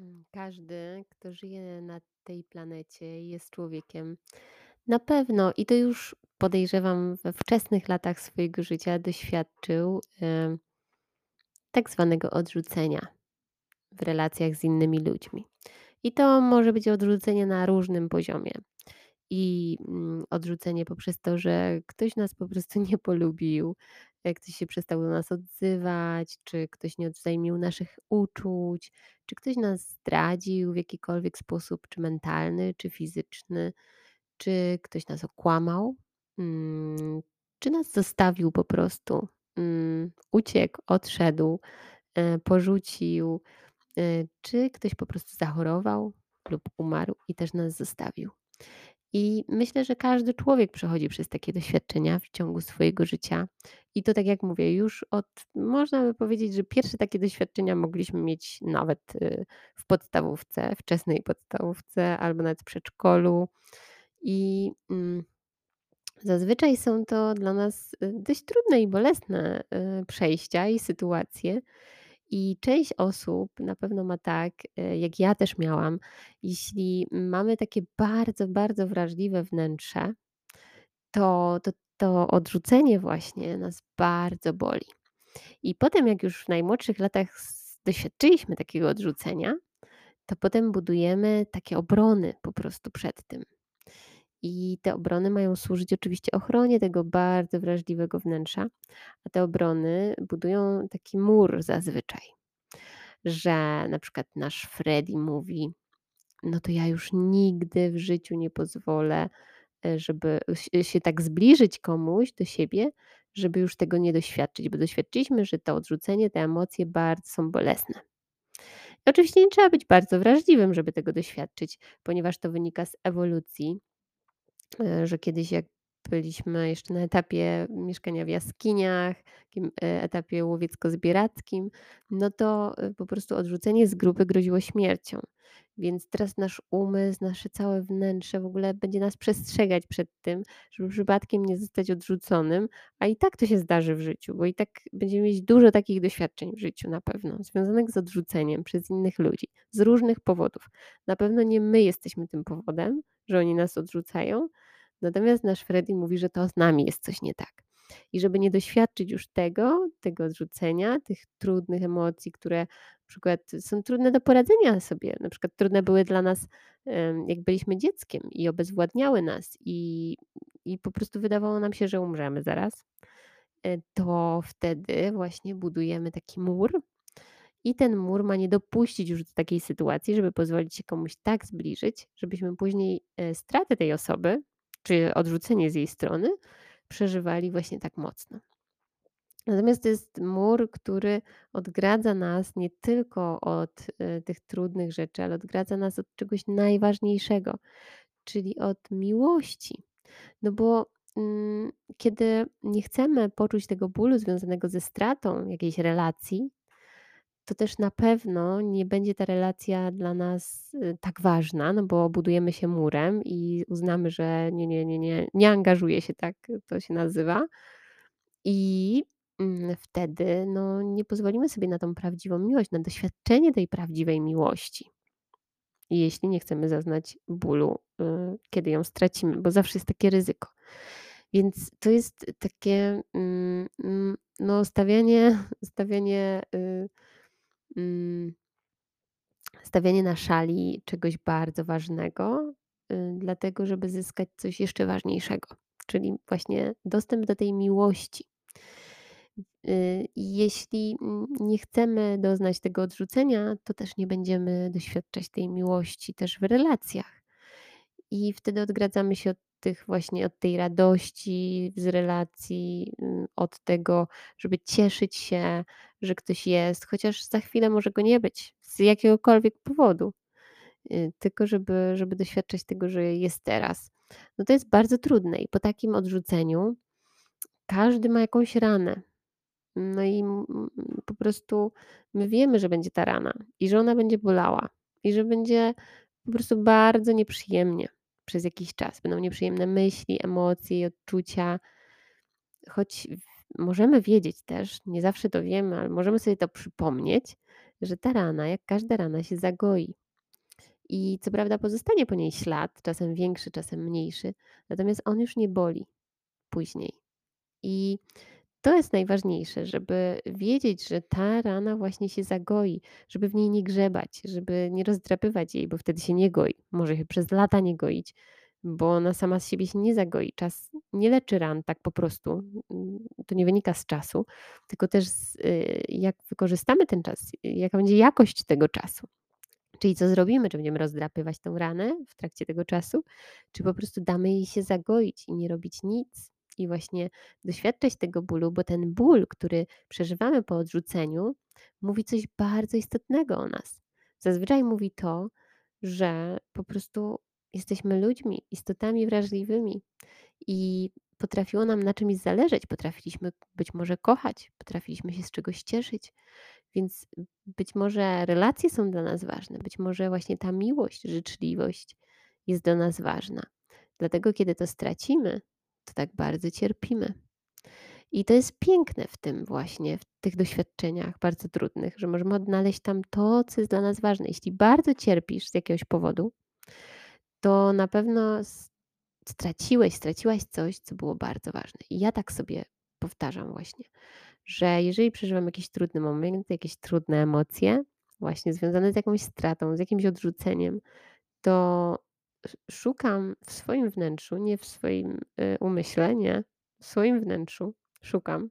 Mm, Każdy, kto żyje na tej planecie, jest człowiekiem. Na pewno, i to już podejrzewam we wczesnych latach swojego życia doświadczył tak zwanego odrzucenia w relacjach z innymi ludźmi. I to może być odrzucenie na różnym poziomie. I mm, odrzucenie poprzez to, że ktoś nas po prostu nie polubił, ktoś się przestał do nas odzywać, czy ktoś nie odwzajemnił naszych uczuć, czy ktoś nas zdradził w jakikolwiek sposób, czy mentalny, czy fizyczny, czy ktoś nas okłamał, mm, czy nas zostawił po prostu, mm, uciekł, odszedł, e, porzucił, e, czy ktoś po prostu zachorował lub umarł i też nas zostawił. I myślę, że każdy człowiek przechodzi przez takie doświadczenia w ciągu swojego życia. I to tak jak mówię, już od można by powiedzieć, że pierwsze takie doświadczenia mogliśmy mieć nawet, y, w podstawówce, wczesnej podstawówce albo nawet w przedszkolu. I, mm, zazwyczaj są to dla nas, y, dość trudne i bolesne, y, przejścia i sytuacje. I część osób na pewno ma tak, e, jak ja też miałam, jeśli mamy takie bardzo, bardzo wrażliwe wnętrze, to, to to odrzucenie właśnie nas bardzo boli. I potem, jak już w najmłodszych latach doświadczyliśmy takiego odrzucenia, to potem budujemy takie obrony po prostu przed tym. I te obrony mają służyć oczywiście ochronie tego bardzo wrażliwego wnętrza, a te obrony budują taki mur zazwyczaj że na przykład nasz Freddy mówi: „No to ja już nigdy w życiu nie pozwolę, e, żeby się tak zbliżyć komuś do siebie, żeby już tego nie doświadczyć, bo doświadczyliśmy, że to odrzucenie, te emocje bardzo są bolesne”. Oczywiście nie trzeba być bardzo wrażliwym, żeby tego doświadczyć, ponieważ to wynika z ewolucji. E, że kiedyś jak byliśmy jeszcze na etapie mieszkania w jaskiniach, takim e, etapie łowiecko-zbierackim, no to e, po prostu odrzucenie z grupy groziło śmiercią. Więc teraz nasz umysł, nasze całe wnętrze w ogóle będzie nas przestrzegać przed tym, żeby przypadkiem nie zostać odrzuconym, a i tak to się zdarzy w życiu, bo i tak będziemy mieć dużo takich doświadczeń w życiu na pewno, związanych z odrzuceniem przez innych ludzi, z różnych powodów. Na pewno nie my jesteśmy tym powodem, że oni nas odrzucają, Natomiast nasz Freddy mówi, że to z nami jest coś nie tak. I żeby nie doświadczyć już tego, tego odrzucenia, tych trudnych emocji, które na przykład są trudne do poradzenia sobie, na przykład trudne były dla nas, jak byliśmy dzieckiem i obezwładniały nas i, i po prostu wydawało nam się, że umrzemy zaraz, e, to wtedy właśnie budujemy taki mur i ten mur ma nie dopuścić już do takiej sytuacji, żeby pozwolić się komuś tak zbliżyć, żebyśmy później e, stratę tej osoby, czy odrzucenie z jej strony, przeżywali właśnie tak mocno. Natomiast to jest mur, który odgradza nas nie tylko od e, tych trudnych rzeczy, ale odgradza nas od czegoś najważniejszego, czyli od miłości. No bo mm, kiedy nie chcemy poczuć tego bólu związanego ze stratą jakiejś relacji, to też na pewno nie będzie ta relacja dla nas, y, tak ważna, no bo budujemy się murem i uznamy, że nie, nie, nie, nie, nie angażuję się, tak to się nazywa. I, mm, wtedy, no, nie pozwolimy sobie na tą prawdziwą miłość, na doświadczenie tej prawdziwej miłości, jeśli nie chcemy zaznać bólu, y, kiedy ją stracimy, bo zawsze jest takie ryzyko. Więc to jest takie, mm, mm, no, stawianie stawianie, y, stawianie na szali czegoś bardzo ważnego, y, dlatego żeby zyskać coś jeszcze ważniejszego, czyli właśnie dostęp do tej miłości. Y, jeśli mm, nie chcemy doznać tego odrzucenia, to też nie będziemy doświadczać tej miłości też w relacjach. I wtedy odgradzamy się od tych właśnie, od tej radości z relacji, mm, od tego, żeby cieszyć się, że ktoś jest, chociaż za chwilę może go nie być z jakiegokolwiek powodu, y, tylko żeby, żeby doświadczać tego, że jest teraz. No to jest bardzo trudne i po takim odrzuceniu każdy ma jakąś ranę. No i po prostu my wiemy, że będzie ta rana i że ona będzie bolała i że będzie po prostu bardzo nieprzyjemnie przez jakiś czas. Będą nieprzyjemne myśli, emocje i odczucia, choć możemy wiedzieć też, nie zawsze to wiemy, ale możemy sobie to przypomnieć, że ta rana, jak każda rana, się zagoi. I co prawda pozostanie po niej ślad, czasem większy, czasem mniejszy, natomiast on już nie boli później. I to jest najważniejsze, żeby wiedzieć, że ta rana właśnie się zagoi, żeby w niej nie grzebać, żeby nie rozdrapywać jej, bo wtedy się nie goi. Może się przez lata nie goić, bo ona sama z siebie się nie zagoi. Czas nie leczy ran tak po prostu. Mm, To nie wynika z czasu, tylko też z, y, jak wykorzystamy ten czas, jaka będzie jakość tego czasu. Czyli co zrobimy? Czy będziemy rozdrapywać tą ranę w trakcie tego czasu, czy po prostu damy jej się zagoić i nie robić nic i właśnie doświadczać tego bólu, bo ten ból, który przeżywamy po odrzuceniu, mówi coś bardzo istotnego o nas. Zazwyczaj mówi to, że po prostu jesteśmy ludźmi, istotami wrażliwymi i potrafiło nam na czymś zależeć, potrafiliśmy być może kochać, potrafiliśmy się z czegoś cieszyć, więc być może relacje są dla nas ważne, być może właśnie ta miłość, życzliwość jest dla nas ważna. Dlatego, kiedy to stracimy, to tak bardzo cierpimy. I to jest piękne w tym właśnie, w tych doświadczeniach bardzo trudnych, że możemy odnaleźć tam to, co jest dla nas ważne. Jeśli bardzo cierpisz z jakiegoś powodu, to na pewno straciłeś, straciłaś coś, co było bardzo ważne. I ja tak sobie powtarzam właśnie, że jeżeli przeżywam jakiś trudny moment, jakieś trudne emocje, właśnie związane z jakąś stratą, z jakimś odrzuceniem, to sz- szukam w swoim wnętrzu, nie w swoim y, umyśle, nie, w swoim wnętrzu szukam.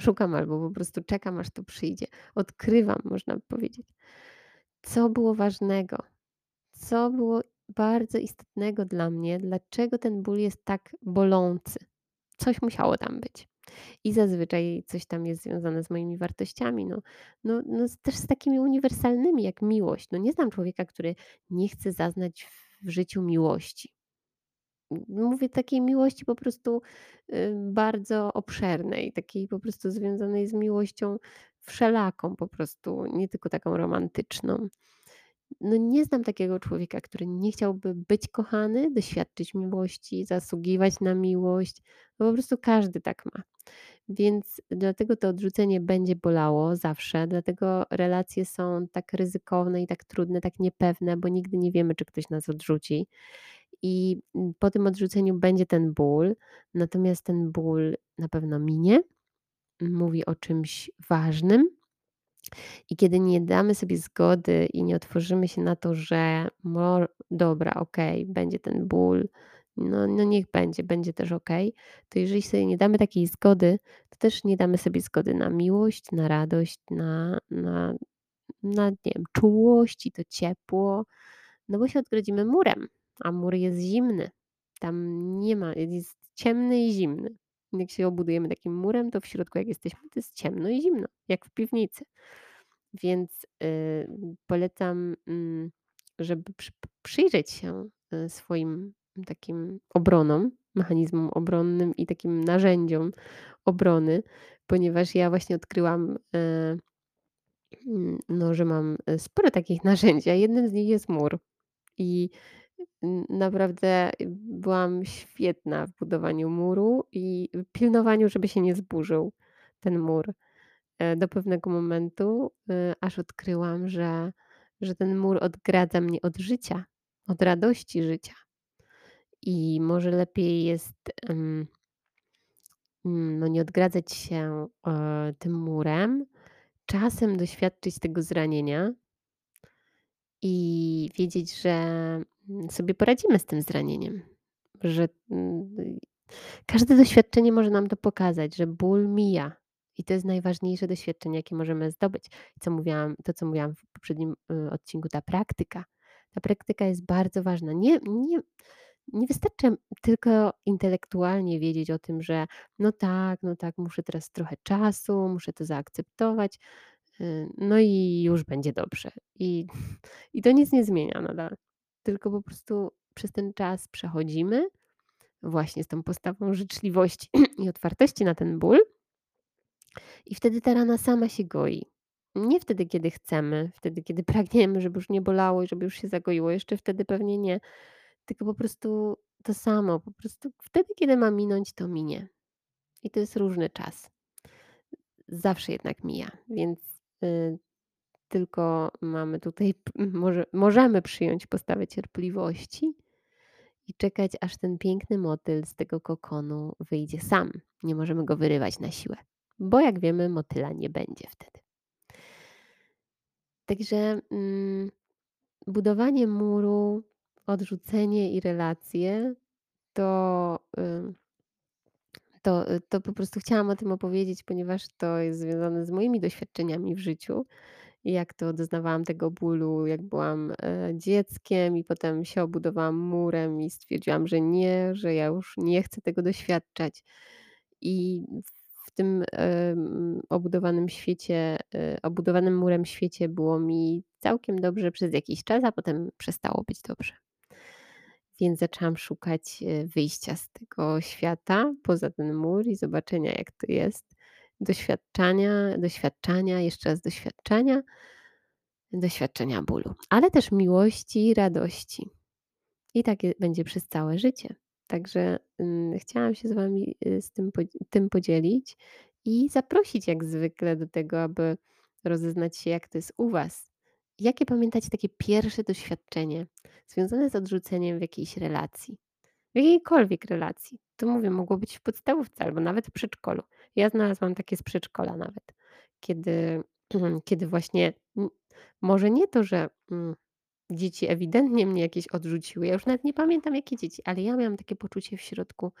Szukam albo po prostu czekam, aż to przyjdzie. Odkrywam, można powiedzieć, co było ważnego, co było bardzo istotnego dla mnie, dlaczego ten ból jest tak bolący. Coś musiało tam być. I zazwyczaj coś tam jest związane z moimi wartościami, no no no też z takimi uniwersalnymi jak miłość. No nie znam człowieka, który nie chce zaznać w życiu miłości. Mówię takiej miłości po prostu, y, bardzo obszernej, takiej po prostu związanej z miłością wszelaką po prostu, nie tylko taką romantyczną. No nie znam takiego człowieka, który nie chciałby być kochany, doświadczyć miłości, zasługiwać na miłość. No po prostu każdy tak ma. Więc dlatego to odrzucenie będzie bolało zawsze, dlatego relacje są tak ryzykowne i tak trudne, tak niepewne, bo nigdy nie wiemy, czy ktoś nas odrzuci. I mm, po tym odrzuceniu będzie ten ból, natomiast ten ból na pewno minie, mówi o czymś ważnym. I kiedy nie damy sobie zgody i nie otworzymy się na to, że no dobra, okej, będzie ten ból, no, no niech będzie, będzie też okej, to jeżeli sobie nie damy takiej zgody, to też nie damy sobie zgody na miłość, na radość, na, na, na nie wiem, czułość i to ciepło, no bo się odgrodzimy murem, a mur jest zimny. Tam nie ma, jest ciemny i zimny. Jak się obudujemy takim murem, to w środku jak jesteśmy, to jest ciemno i zimno, jak w piwnicy. Więc, y, polecam, mm, żeby przy przyjrzeć się, y, swoim takim obronom, mechanizmom obronnym i takim narzędziom obrony, ponieważ ja właśnie odkryłam, y, mm, no, że mam, y, sporo takich narzędzi, a jednym z nich jest mur. I, naprawdę byłam świetna w budowaniu muru i pilnowaniu, żeby się nie zburzył ten mur e, do pewnego momentu, y, aż odkryłam, że, że ten mur odgradza mnie od życia, od radości życia. I może lepiej jest mm, no, nie odgradzać się e, tym murem, czasem doświadczyć tego zranienia i wiedzieć, że sobie poradzimy z tym zranieniem, że mm, Każde doświadczenie może nam to pokazać, że ból mija i to jest najważniejsze doświadczenie, jakie możemy zdobyć. Co mówiłam, to, co mówiłam w poprzednim y, odcinku, ta praktyka. Ta praktyka jest bardzo ważna. Nie, nie, nie wystarczy tylko intelektualnie wiedzieć o tym, że no tak, no tak, muszę teraz trochę czasu, muszę to zaakceptować, y, no i już będzie dobrze. I, i to nic nie zmienia nadal. Tylko po prostu przez ten czas przechodzimy właśnie z tą postawą życzliwości i otwartości na ten ból i wtedy ta rana sama się goi. Nie wtedy, kiedy chcemy, wtedy, kiedy pragniemy, żeby już nie bolało i żeby już się zagoiło, jeszcze wtedy pewnie nie, tylko po prostu to samo, po prostu wtedy, kiedy ma minąć, to minie. I to jest różny czas. Zawsze jednak mija, więc y, tylko mamy tutaj może możemy przyjąć postawę cierpliwości i czekać, aż ten piękny motyl z tego kokonu wyjdzie sam. Nie możemy go wyrywać na siłę, bo jak wiemy, motyla nie będzie wtedy. Także, mm, budowanie muru, odrzucenie i relacje to, to, to po prostu chciałam o tym opowiedzieć, ponieważ to jest związane z moimi doświadczeniami w życiu. Jak to doznawałam tego bólu, jak byłam, e, dzieckiem i potem się obudowałam murem i stwierdziłam, że nie, że ja już nie chcę tego doświadczać. I w tym, obudowanym świecie, e, obudowanym murem świecie było mi całkiem dobrze przez jakiś czas, a potem przestało być dobrze. Więc zaczęłam szukać, e, wyjścia z tego świata poza ten mur i zobaczenia, jak to jest. Doświadczania, doświadczania, jeszcze raz doświadczenia, doświadczenia bólu, ale też miłości radości. I tak będzie przez całe życie. Także, mm, chciałam się z wami, y, z tym tym podzielić i zaprosić jak zwykle do tego, aby rozeznać się, jak to jest u was. Jakie pamiętacie takie pierwsze doświadczenie związane z odrzuceniem w jakiejś relacji? W jakiejkolwiek relacji. To mówię, mogło być w podstawówce albo nawet w przedszkolu. Ja znalazłam takie z przedszkola nawet, kiedy kiedy właśnie może nie to, że, mm, dzieci ewidentnie mnie jakieś odrzuciły, ja już nawet nie pamiętam jakie dzieci, ale ja miałam takie poczucie w środku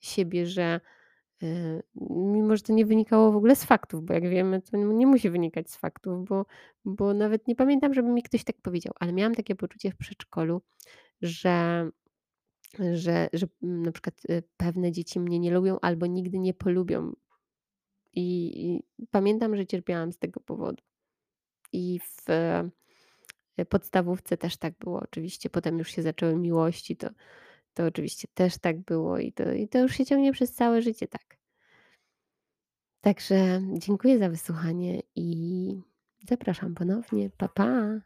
siebie, że, y, mimo że to nie wynikało w ogóle z faktów, bo jak wiemy, to nie musi wynikać z faktów, bo bo nawet nie pamiętam, żeby mi ktoś tak powiedział, ale miałam takie poczucie w przedszkolu, że że że, mm, na przykład, y, pewne dzieci mnie nie lubią albo nigdy nie polubią. I pamiętam, że cierpiałam z tego powodu. I w, y, podstawówce też tak było oczywiście. Potem już się zaczęły miłości, to to oczywiście też tak było i to i to już się ciągnie przez całe życie tak. Także dziękuję za wysłuchanie i zapraszam ponownie. Pa, pa.